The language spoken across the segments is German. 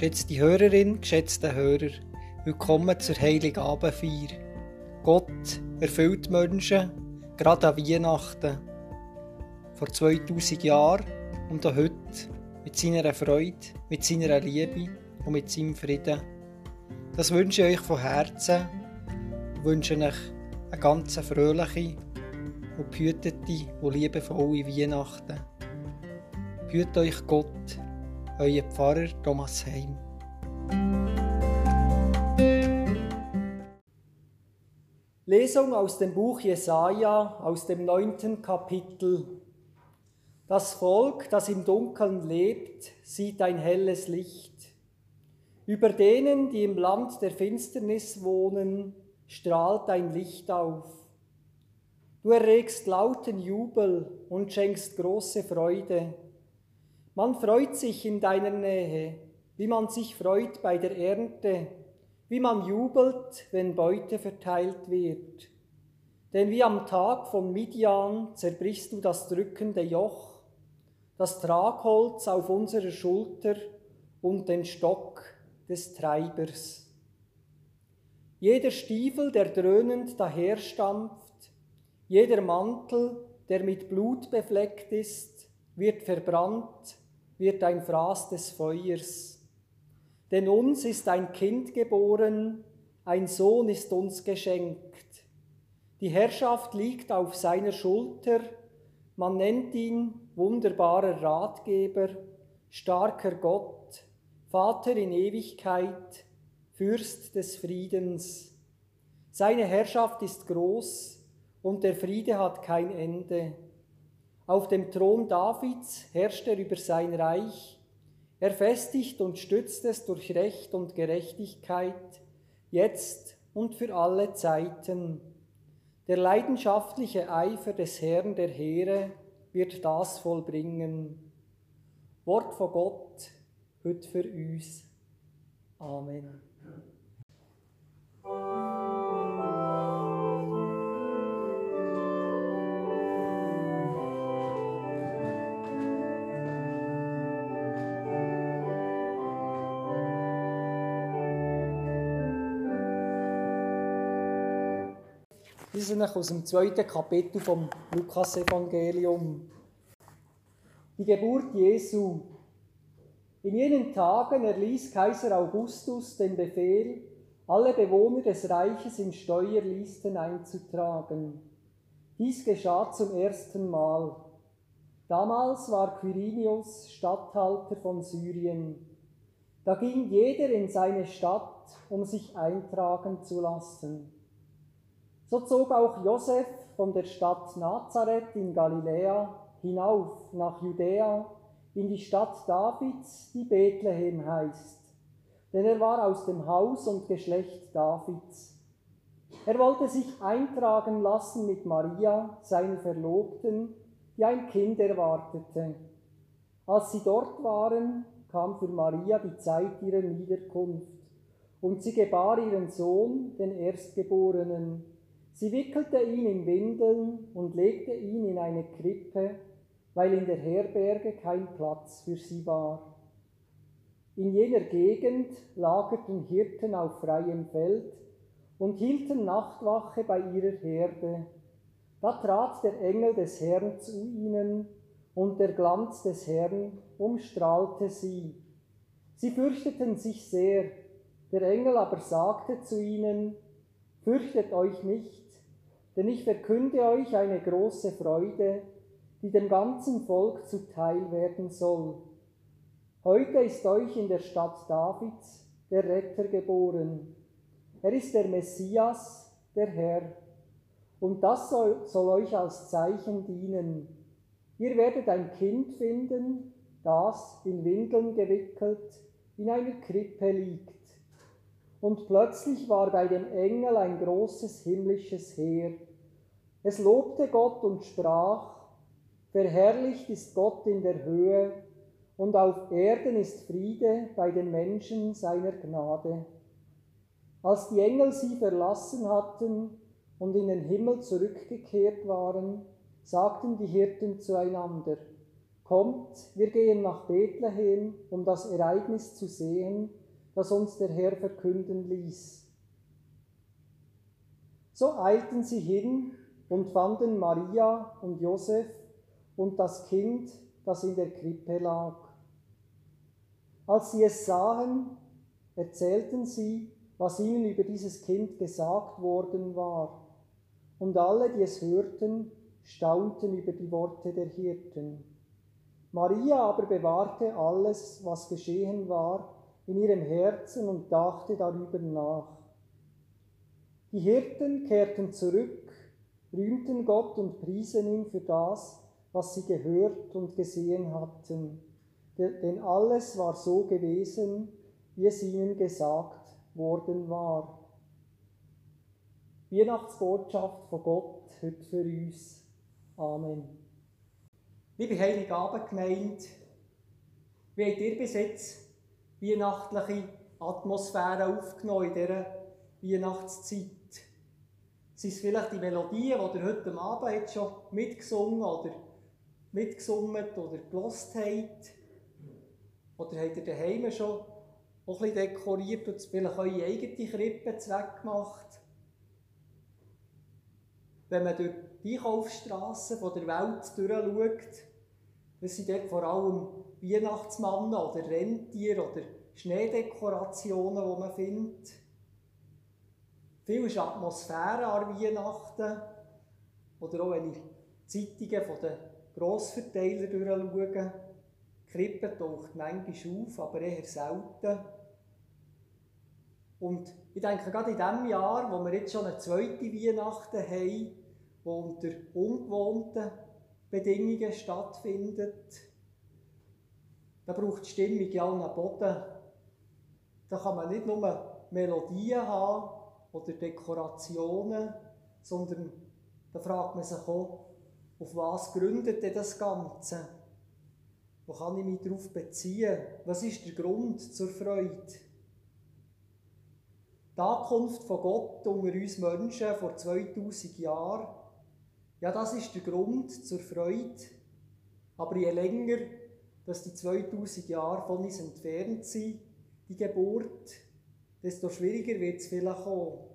Geschätzte Hörerin, geschätzte Hörer, willkommen zur Heiligen Abendfeier. Gott erfüllt Menschen, gerade an Weihnachten. Vor 2000 Jahren und auch heute mit seiner Freude, mit seiner Liebe und mit seinem Frieden. Das wünsche ich euch von Herzen und wünsche euch eine ganz fröhliche und behütete und liebevolle Weihnachten. Behüt euch Gott euer Pfarrer Thomas Heim. Lesung aus dem Buch Jesaja aus dem neunten Kapitel. Das Volk, das im Dunkeln lebt, sieht ein helles Licht. Über denen, die im Land der Finsternis wohnen, strahlt ein Licht auf. Du erregst lauten Jubel und schenkst große Freude. Man freut sich in deiner Nähe, wie man sich freut bei der Ernte, wie man jubelt, wenn Beute verteilt wird. Denn wie am Tag von Midian zerbrichst du das drückende Joch, das Tragholz auf unserer Schulter und den Stock des Treibers. Jeder Stiefel, der dröhnend daherstampft, jeder Mantel, der mit Blut befleckt ist, wird verbrannt wird ein Fraß des Feuers. Denn uns ist ein Kind geboren, ein Sohn ist uns geschenkt. Die Herrschaft liegt auf seiner Schulter, man nennt ihn wunderbarer Ratgeber, starker Gott, Vater in Ewigkeit, Fürst des Friedens. Seine Herrschaft ist groß und der Friede hat kein Ende. Auf dem Thron Davids herrscht er über sein Reich. Er festigt und stützt es durch Recht und Gerechtigkeit, jetzt und für alle Zeiten. Der leidenschaftliche Eifer des Herrn der Heere wird das vollbringen. Wort von Gott, heute für uns. Amen. Wir sind aus dem zweiten Kapitel vom Lukas-Evangelium. Die Geburt Jesu. In jenen Tagen erließ Kaiser Augustus den Befehl, alle Bewohner des Reiches in Steuerlisten einzutragen. Dies geschah zum ersten Mal. Damals war Quirinius Statthalter von Syrien. Da ging jeder in seine Stadt, um sich eintragen zu lassen. So zog auch Josef von der Stadt Nazareth in Galiläa hinauf nach Judäa in die Stadt Davids, die Bethlehem heißt, denn er war aus dem Haus und Geschlecht Davids. Er wollte sich eintragen lassen mit Maria, seiner Verlobten, die ein Kind erwartete. Als sie dort waren, kam für Maria die Zeit ihrer Niederkunft, und sie gebar ihren Sohn, den Erstgeborenen, Sie wickelte ihn in Windeln und legte ihn in eine Krippe, weil in der Herberge kein Platz für sie war. In jener Gegend lagerten Hirten auf freiem Feld und hielten Nachtwache bei ihrer Herde. Da trat der Engel des Herrn zu ihnen, und der Glanz des Herrn umstrahlte sie. Sie fürchteten sich sehr, der Engel aber sagte zu ihnen, Fürchtet euch nicht, denn ich verkünde euch eine große Freude, die dem ganzen Volk zuteil werden soll. Heute ist euch in der Stadt Davids der Retter geboren. Er ist der Messias, der Herr. Und das soll, soll euch als Zeichen dienen. Ihr werdet ein Kind finden, das in Windeln gewickelt in einer Krippe liegt. Und plötzlich war bei dem Engel ein großes himmlisches Heer es lobte Gott und sprach, Verherrlicht ist Gott in der Höhe und auf Erden ist Friede bei den Menschen seiner Gnade. Als die Engel sie verlassen hatten und in den Himmel zurückgekehrt waren, sagten die Hirten zueinander, Kommt, wir gehen nach Bethlehem, um das Ereignis zu sehen, das uns der Herr verkünden ließ. So eilten sie hin und fanden Maria und Josef und das Kind, das in der Krippe lag. Als sie es sahen, erzählten sie, was ihnen über dieses Kind gesagt worden war. Und alle, die es hörten, staunten über die Worte der Hirten. Maria aber bewahrte alles, was geschehen war, in ihrem Herzen und dachte darüber nach. Die Hirten kehrten zurück, rühmten Gott und priesen ihn für das, was sie gehört und gesehen hatten. Denn alles war so gewesen, wie es ihnen gesagt worden war. Weihnachtsbotschaft von Gott heute für uns. Amen. Liebe Heilige Abendgemeinde, wie habt ihr bis jetzt weihnachtliche Atmosphäre aufgenommen in dieser Weihnachtszeit? Sind es vielleicht die Melodien, die ihr heute Abend jetzt schon mitgesungen oder mitgesungen oder gelost habt? Oder habt ihr daheim schon auch ein bisschen dekoriert und vielleicht eure eigene Krippe zweckgemacht? Wenn man durch die Einkaufsstrassen der Welt durchschaut, das sind dort vor allem Weihnachtsmannen oder Rentier oder Schneedekorationen, die man findet. Viel ist Atmosphäre an Weihnachten. Oder auch wenn ich Zeitungen von den Grossverteilern durchschaue. Krippe taucht manchmal auf, aber eher selten. Und ich denke, gerade in diesem Jahr, wo wir jetzt schon eine zweite Weihnachten haben, die unter ungewohnten Bedingungen stattfindet, da braucht die Stimmung ja einen Boden. Da kann man nicht nur Melodien haben oder Dekorationen, sondern da fragt man sich auch, auf was gründet denn das Ganze? Wo kann ich mich darauf beziehen? Was ist der Grund zur Freude? Die Ankunft von Gott unter uns Menschen vor 2000 Jahren, ja, das ist der Grund zur Freude. Aber je länger, dass die 2000 Jahre von uns entfernt sind, die Geburt, desto schwieriger wird es vielleicht auch.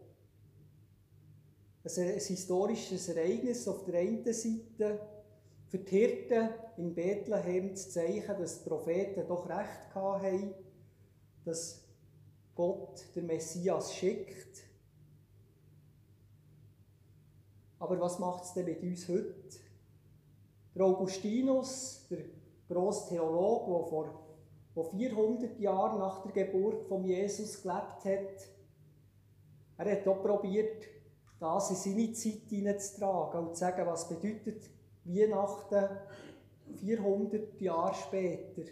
Ein, ein historisches Ereignis auf der einen Seite, für die Hirten in Bethlehem zu zeigen, dass die Propheten doch recht hatten, dass Gott der Messias schickt. Aber was macht es denn mit uns heute? Der Augustinus, der grosse Theologe, der vor der 400 Jahre nach der Geburt von Jesus gelebt hat, er hat auch probiert, das in seine Zeit hineinzutragen und zu sagen, was bedeutet Weihnachten 400 Jahre später.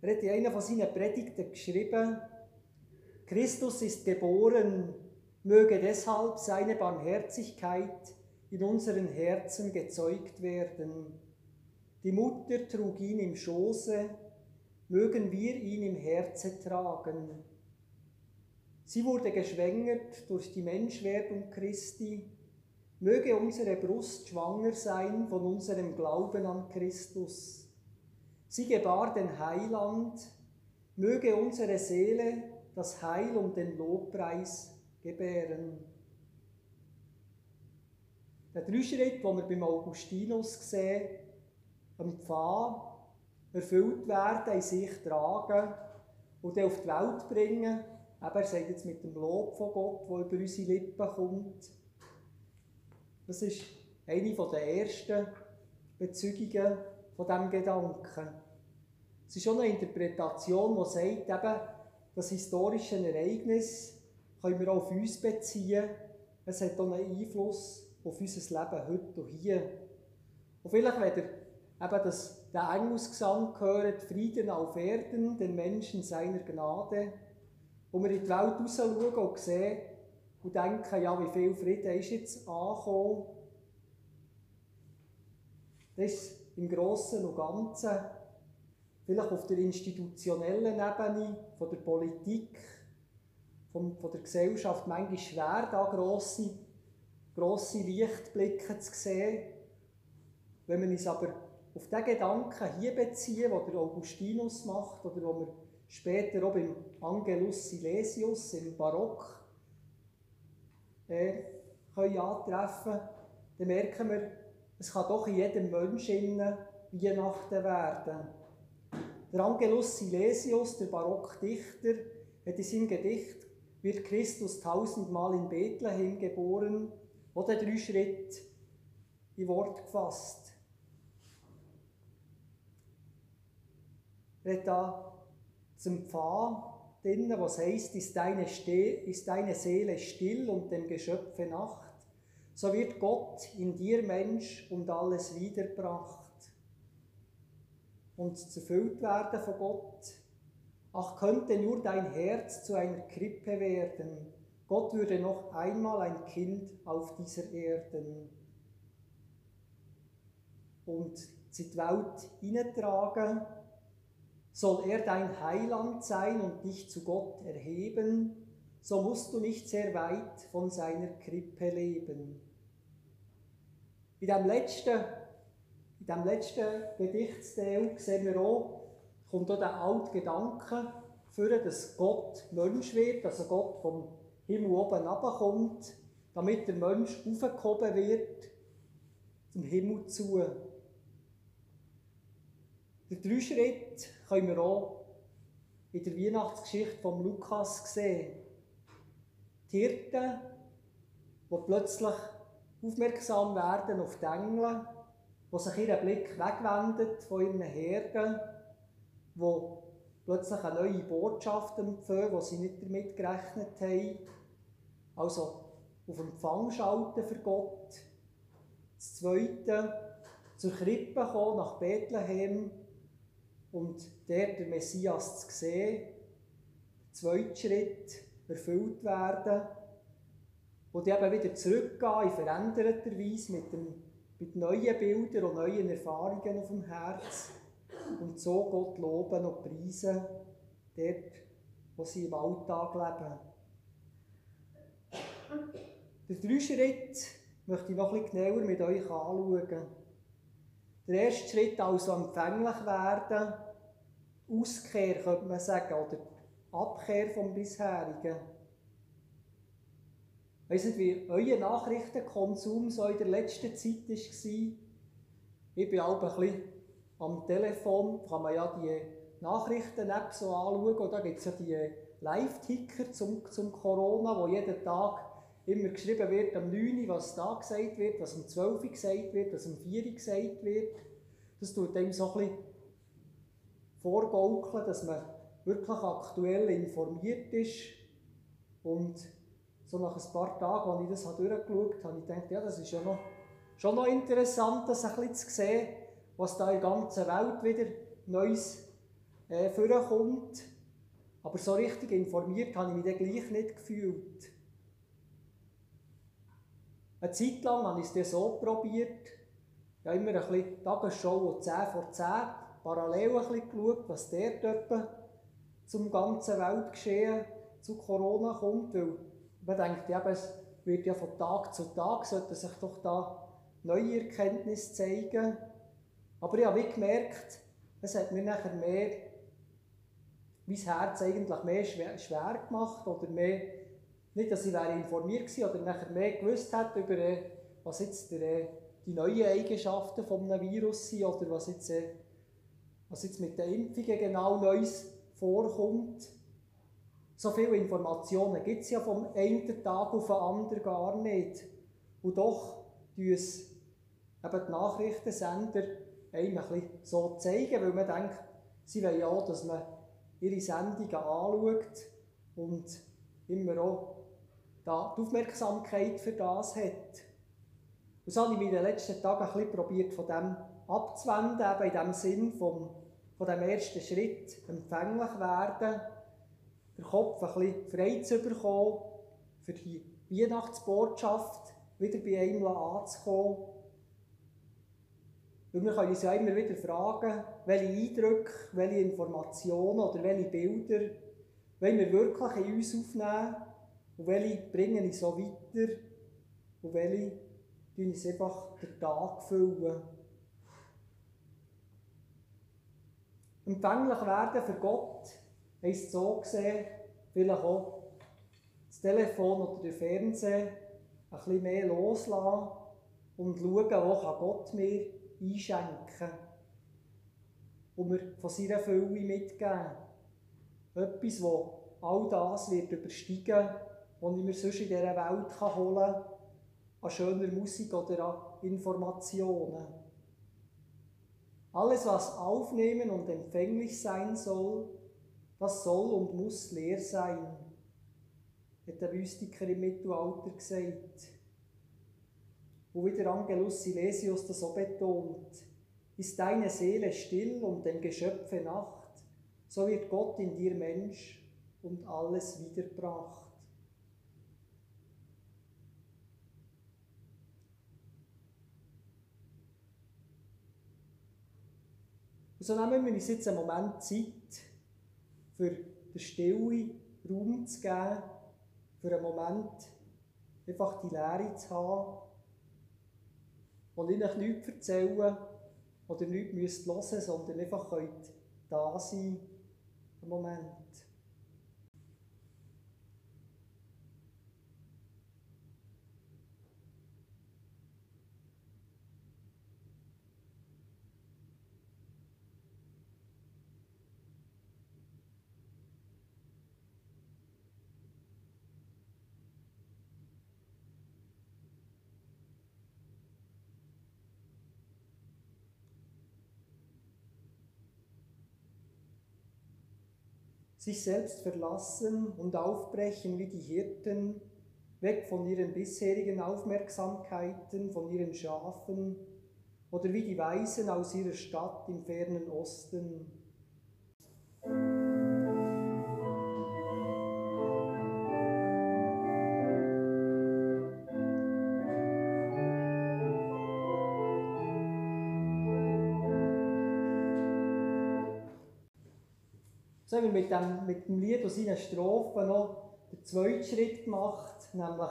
Er hat in einer von seinen Predigten geschrieben, Christus ist geboren, möge deshalb seine Barmherzigkeit in unseren Herzen gezeugt werden. Die Mutter trug ihn im Schoße, mögen wir ihn im Herze tragen. Sie wurde geschwängert durch die Menschwerdung Christi, möge unsere Brust schwanger sein von unserem Glauben an Christus. Sie gebar den Heiland, möge unsere Seele das Heil und den Lobpreis gebären. Der Dreischritt, den wir beim Augustinus sehen, am Pfad erfüllt werden, in sich tragen und dann auf die Welt bringen. Eben, er sagt jetzt mit dem Lob von Gott, der über unsere Lippen kommt. Das ist eine der ersten Bezügungen von diesem Gedanken. Es ist schon eine Interpretation, die sagt, eben, das historische Ereignis können wir auch auf uns beziehen. Es hat auch einen Einfluss auf unser Leben heute und hier. Und vielleicht, wenn ihr eben das, den Engelsgesang gehört, Frieden auf Erden, den Menschen seiner Gnade, wo wir in die Welt raus schauen und sehen und denken, ja, wie viel Frieden ist jetzt angekommen. Das ist im Großen und Ganzen vielleicht auf der institutionellen Ebene, von der Politik, von, von der Gesellschaft manchmal schwer, da grosse, grosse Lichtblicke zu sehen. Wenn man uns aber auf den Gedanken hier beziehen, den Augustinus macht oder wo wir später auch beim Angelus Silesius im Barock äh, können antreffen dann merken wir, es kann doch in jedem Menschen Weihnachten werden. Der Angelus Silesius, der Barockdichter, hat in seinem Gedicht wird Christus tausendmal in Bethlehem geboren, oder drei Schritte in Wort gefasst. Hat da zum Pfad drinnen, was heißt, ist deine, ist deine Seele still und dem Geschöpfe Nacht, so wird Gott in dir Mensch und alles wiederbracht und erfüllt werden von Gott. Ach, könnte nur dein Herz zu einer Krippe werden, Gott würde noch einmal ein Kind auf dieser Erde und sie die Welt hineintragen, soll er dein Heiland sein und dich zu Gott erheben, so musst du nicht sehr weit von seiner Krippe leben. In dem letzten, in dem letzten Gedichtsteil sehen wir auch, kommt auch der alte Gedanke, für, dass Gott Mensch wird, also Gott vom Himmel oben runterkommt, damit der Mensch aufgehoben wird zum Himmel zu. Den drei Schritt können wir auch in der Weihnachtsgeschichte von Lukas sehen. Die Hirten, die plötzlich aufmerksam werden auf die Engel, die sich ihren Blick wegwenden von ihren Herden, die plötzlich eine neue Botschaft empfangen, die sie nicht damit gerechnet haben. Also auf Empfang schalten für Gott. Das Zweite, zur Krippe kommen, nach Bethlehem und dort den Messias zu sehen. Der zweite Schritt, erfüllt werden und eben wieder zurückgehen in veränderter Weise mit, dem, mit neuen Bildern und neuen Erfahrungen auf dem Herz und so Gott loben und preisen, dort, wo sie im Alltag leben. Den drei Schritt möchte ich noch bisschen genauer mit euch anschauen. Der erste Schritt also empfänglich werden, Auskehr könnte man sagen, oder Abkehr vom bisherigen. Ich weiss nicht, wie euer Nachrichtenkonsum so in der letzten Zeit war. Ich bin auch ein bisschen am Telefon, kann man ja die Nachrichten-App so anschauen, und da gibt es ja die Live-Ticker zum, zum Corona, wo jeden Tag immer geschrieben wird, am 9. was da gesagt wird, was am 12. gesagt wird, was am 4. gesagt wird. Das tut dem so ein bisschen vorgaukeln, dass man wirklich aktuell informiert ist. Und so nach ein paar Tagen, als ich das durchgeschaut habe, habe ich gedacht, ja, das ist ja noch, schon noch interessant, das ein bisschen zu sehen, was da in der ganzen Welt wieder Neues äh, vorkommt. Aber so richtig informiert habe ich mich dann gleich nicht gefühlt. Eine Zeit lang habe ich es so probiert, ja immer ein bisschen Tagesschau 10 vor 10, parallel ein bisschen geschaut, was dort etwa zum ganzen Weltgeschehen zu Corona kommt, weil man denkt, ja, es wird ja von Tag zu Tag, sollte sich doch da neue Erkenntnisse zeigen. Aber ich habe gemerkt, es hat mir nachher mehr, mein Herz eigentlich mehr schwer, schwer gemacht oder mehr nicht, dass wäre informiert gewesen oder nachher mehr gewusst hätte über, äh, was jetzt der, äh, die neuen Eigenschaften des Virus sind oder was jetzt, äh, was jetzt mit den Impfungen genau Neues vorkommt. So viele Informationen gibt es ja vom einen Tag auf den anderen gar nicht. Und doch tun die Nachrichtensender einem ein so zeigen, weil man denkt, sie wollen ja, dass man ihre Sendungen anschaut und immer auch da die Aufmerksamkeit für das hat. Und so habe ich in den letzten Tagen ein bisschen probiert, von dem abzuwenden, eben in dem Sinn vom, von dem ersten Schritt, empfänglich werden, den Kopf ein bisschen frei zu bekommen, für die Weihnachtsbotschaft wieder bei einem anzukommen. Weil wir können uns ja immer wieder fragen, welche Eindrücke, welche Informationen oder welche Bilder wollen wir wirklich in uns aufnehmen und welche bringen ich so weiter und welche tun uns einfach den Tag füllen. Empfänglich werden für Gott heisst so gesehen, vielleicht auch das Telefon oder der Fernseher ein bisschen mehr loslassen und schauen, kann Gott mir einschenken und mir von seiner Fülle mitgeben. Etwas, wo all das wird übersteigen, was ich mir sonst in dieser Welt holen kann, an schöner Musik oder an Informationen. Alles, was aufnehmen und empfänglich sein soll, das soll und muss leer sein, hat der Mystiker im Mittelalter gesagt. Wo wieder Angelus Silesius das so betont. Ist deine Seele still und dem Geschöpfe Nacht, so wird Gott in dir Mensch und alles wiederbracht. Und so nehmen wir uns jetzt einen Moment Zeit, für den Stille Raum zu geben, für einen Moment einfach die Lehre zu haben und ihnen nichts erzählen oder nichts müsst hören, sondern einfach da sein, einen Moment. Sich selbst verlassen und aufbrechen wie die Hirten, weg von ihren bisherigen Aufmerksamkeiten, von ihren Schafen, oder wie die Weisen aus ihrer Stadt im fernen Osten. So haben wir mit dem, mit dem Lied und seinen Strophen noch den zweiten Schritt gemacht, nämlich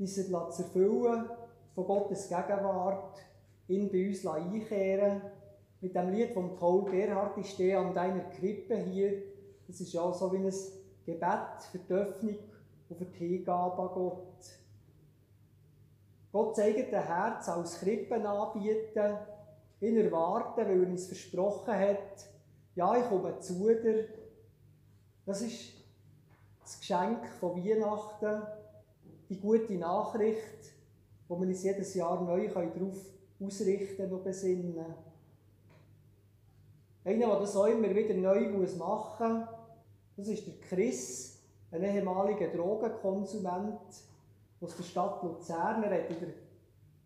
uns zu erfüllen von Gottes Gegenwart, ihn bei uns einkehren. Mit dem Lied von Paul Gerhard, ich stehe an deiner Krippe hier, das ist ja so wie ein Gebet für die Öffnung und für die Hingabe an Gott. Gott zeigt ein Herz als Krippen anbieten, ihn erwarten, weil er uns versprochen hat, ja, ich komme zu dir, das ist das Geschenk von Weihnachten, die gute Nachricht, wo wir uns jedes Jahr neu darauf ausrichten und besinnen Einer, der das auch immer wieder neu machen muss, das ist der Chris, ein ehemaliger Drogenkonsument aus der Stadt Luzern. Er hat in der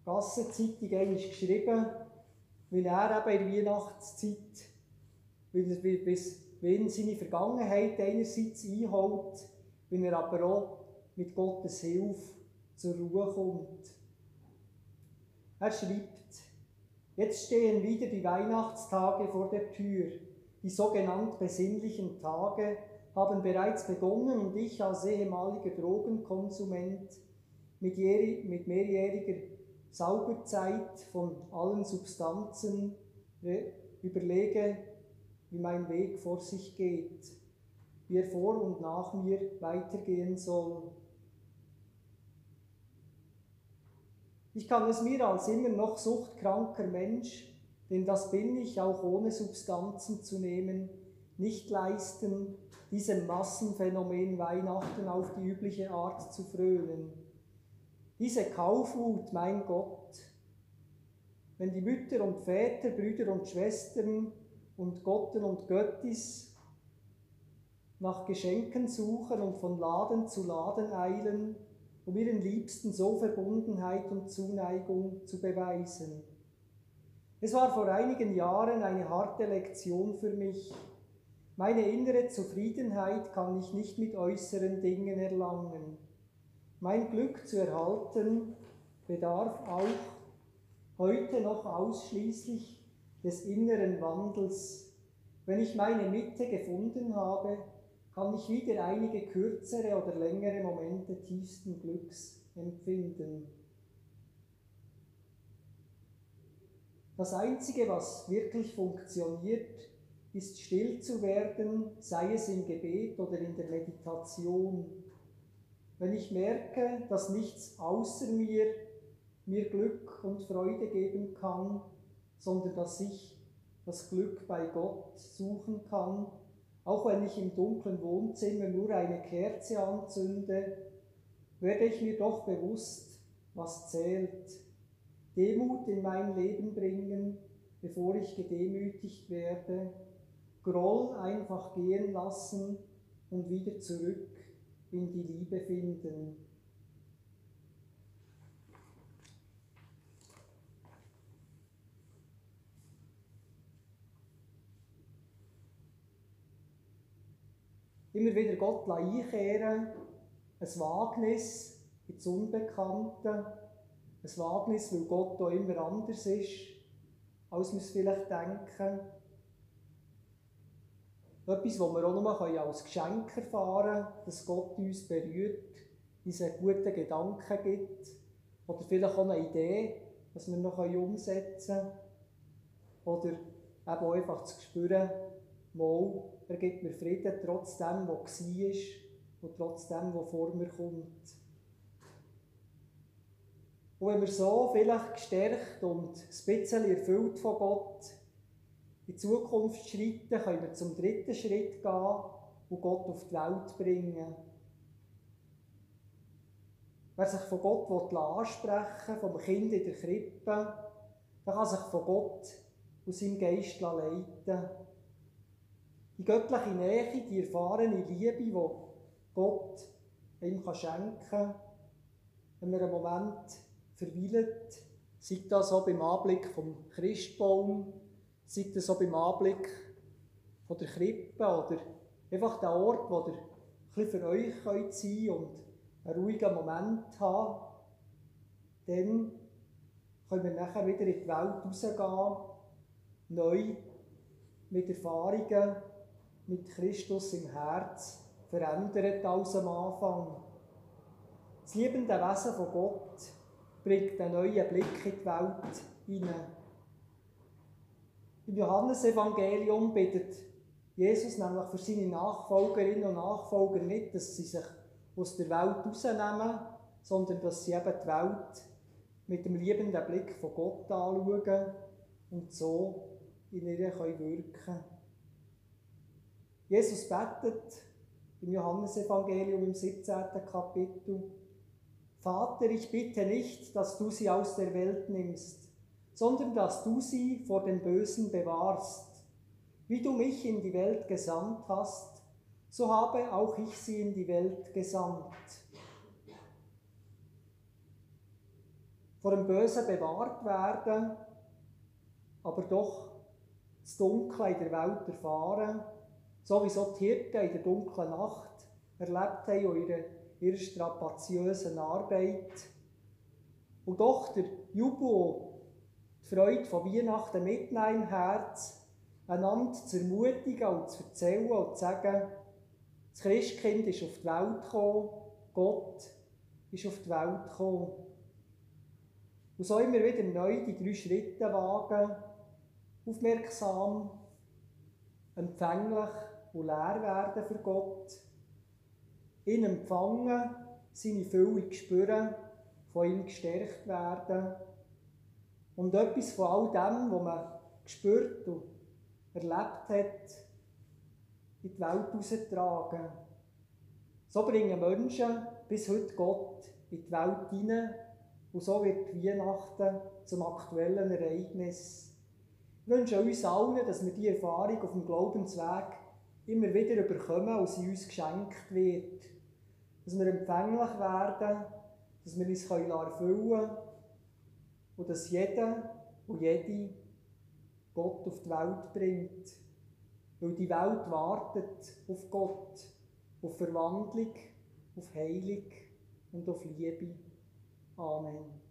Gassenzeitung einmal geschrieben, wie er eben in der Weihnachtszeit, bis wenn seine Vergangenheit einerseits einholt, wenn er aber auch mit Gottes Hilfe zur Ruhe kommt. Er schreibt, jetzt stehen wieder die Weihnachtstage vor der Tür. Die sogenannten besinnlichen Tage haben bereits begonnen und ich als ehemaliger Drogenkonsument mit, mit mehrjähriger Sauberzeit von allen Substanzen überlege, wie mein Weg vor sich geht, wie er vor und nach mir weitergehen soll. Ich kann es mir als immer noch suchtkranker Mensch, denn das bin ich auch ohne Substanzen zu nehmen, nicht leisten, diesem Massenphänomen Weihnachten auf die übliche Art zu frönen. Diese Kaufwut, mein Gott, wenn die Mütter und Väter, Brüder und Schwestern und Gotten und Göttis nach Geschenken suchen und von Laden zu Laden eilen, um ihren Liebsten so Verbundenheit und Zuneigung zu beweisen. Es war vor einigen Jahren eine harte Lektion für mich. Meine innere Zufriedenheit kann ich nicht mit äußeren Dingen erlangen. Mein Glück zu erhalten bedarf auch heute noch ausschließlich des inneren Wandels. Wenn ich meine Mitte gefunden habe, kann ich wieder einige kürzere oder längere Momente tiefsten Glücks empfinden. Das Einzige, was wirklich funktioniert, ist still zu werden, sei es im Gebet oder in der Meditation. Wenn ich merke, dass nichts außer mir mir Glück und Freude geben kann, sondern dass ich das Glück bei Gott suchen kann, auch wenn ich im dunklen Wohnzimmer nur eine Kerze anzünde, werde ich mir doch bewusst, was zählt. Demut in mein Leben bringen, bevor ich gedemütigt werde, Groll einfach gehen lassen und wieder zurück in die Liebe finden. Immer wieder Gott einkehren, ein Wagnis ins Unbekannte, ein Wagnis, weil Gott auch immer anders ist, als wir es vielleicht denken. Etwas, was wir auch nur als Geschenk erfahren können, dass Gott uns berührt, uns einen guten Gedanken gibt oder vielleicht auch eine Idee, dass wir noch umsetzen können. Oder eben einfach zu spüren, mal, er gibt mir Frieden, trotz dem, was war und trotz dem, was vor mir kommt. Und wenn wir so vielleicht gestärkt und ein bisschen erfüllt von Gott in Zukunft schreiten, können wir zum dritten Schritt gehen und Gott auf die Welt bringen. Wer sich von Gott ansprechen will, vom Kind in der Krippe, der kann sich von Gott und seinem Geist leiten die göttliche Nähe, die erfahrene Liebe, die Gott ihm schenken kann, wenn man einen Moment verweilt, sei das so beim Anblick vom Christbaum, sei das so beim Anblick von der Krippe oder einfach der Ort, wo ihr ein für euch könnt sein und einen ruhigen Moment haben, dann können wir nachher wieder in die Welt rausgehen, neu mit Erfahrungen, mit Christus im Herz verändert als am Anfang. Das liebende Wesen von Gott bringt einen neuen Blick in die Welt hinein. Im Johannesevangelium bittet Jesus nämlich für seine Nachfolgerinnen und Nachfolger nicht, dass sie sich aus der Welt rausnehmen, sondern dass sie eben die Welt mit dem liebenden Blick von Gott anschauen und so in ihr wirken können. Jesus betet im Johannesevangelium im 17. Kapitel, Vater, ich bitte nicht, dass du sie aus der Welt nimmst, sondern dass du sie vor den Bösen bewahrst. Wie du mich in die Welt gesandt hast, so habe auch ich sie in die Welt gesandt. Vor dem Bösen bewahrt werden, aber doch das Dunkle in der Welt erfahren, so wie so die Hirten in der dunklen Nacht erlebt haben und ihre, ihre strapaziösen Arbeit. Und doch der Jubel, die Freude von Weihnachten mitnehmen im Herz, einander zu ermutigen und zu erzählen und zu sagen, das Christkind ist auf die Welt gekommen, Gott ist auf die Welt gekommen. Und so immer wieder neu die drei Schritte wagen, aufmerksam, empfänglich und leer werden für Gott, ihn empfangen, seine Fülle spüren, von ihm gestärkt werden und etwas von all dem, was man gespürt und erlebt hat, in die Welt heraustragen. So bringen Menschen bis heute Gott in die Welt hinein und so wird Weihnachten zum aktuellen Ereignis. Ich wünsche uns allen, dass wir diese Erfahrung auf dem Glaubensweg immer wieder überkommen und sie uns geschenkt wird. Dass wir empfänglich werden, dass wir uns erfüllen können und dass jeder und jede Gott auf die Welt bringt. Weil die Welt wartet auf Gott, auf Verwandlung, auf Heilung und auf Liebe. Amen.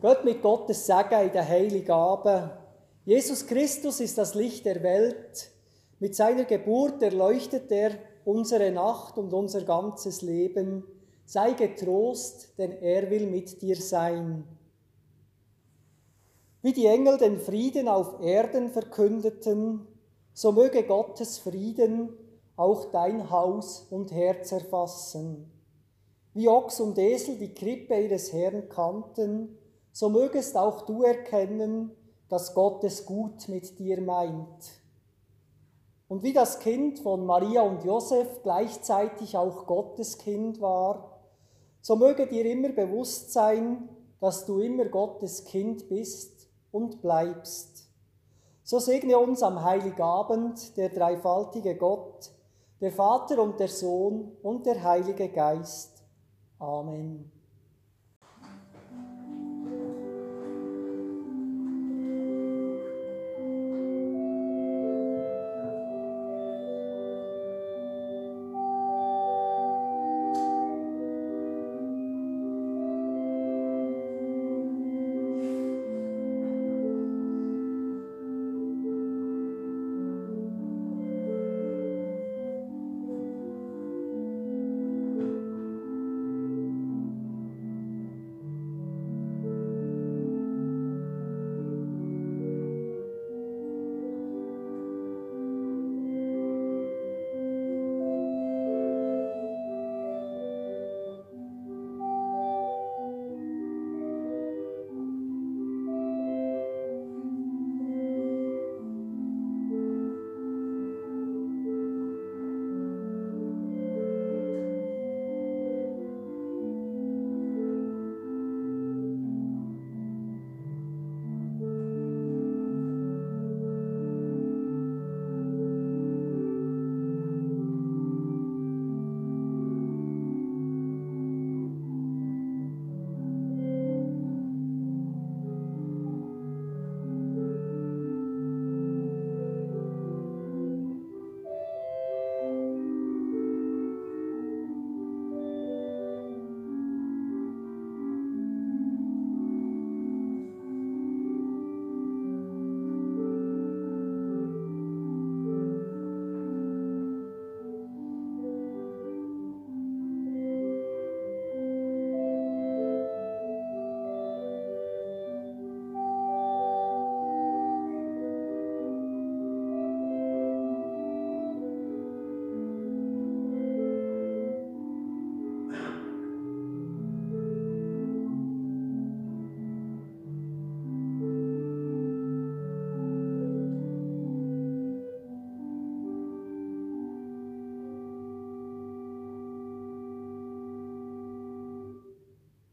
Gott mit Gottes Segen in der Heiligen Abend. Jesus Christus ist das Licht der Welt. Mit seiner Geburt erleuchtet er unsere Nacht und unser ganzes Leben. Sei getrost, denn er will mit dir sein. Wie die Engel den Frieden auf Erden verkündeten, so möge Gottes Frieden auch dein Haus und Herz erfassen. Wie Ochs und Esel die Krippe ihres Herrn kannten, so mögest auch du erkennen, dass Gott es gut mit dir meint. Und wie das Kind von Maria und Josef gleichzeitig auch Gottes Kind war, so möge dir immer bewusst sein, dass du immer Gottes Kind bist und bleibst. So segne uns am Heiligabend der dreifaltige Gott, der Vater und der Sohn und der Heilige Geist. Amen.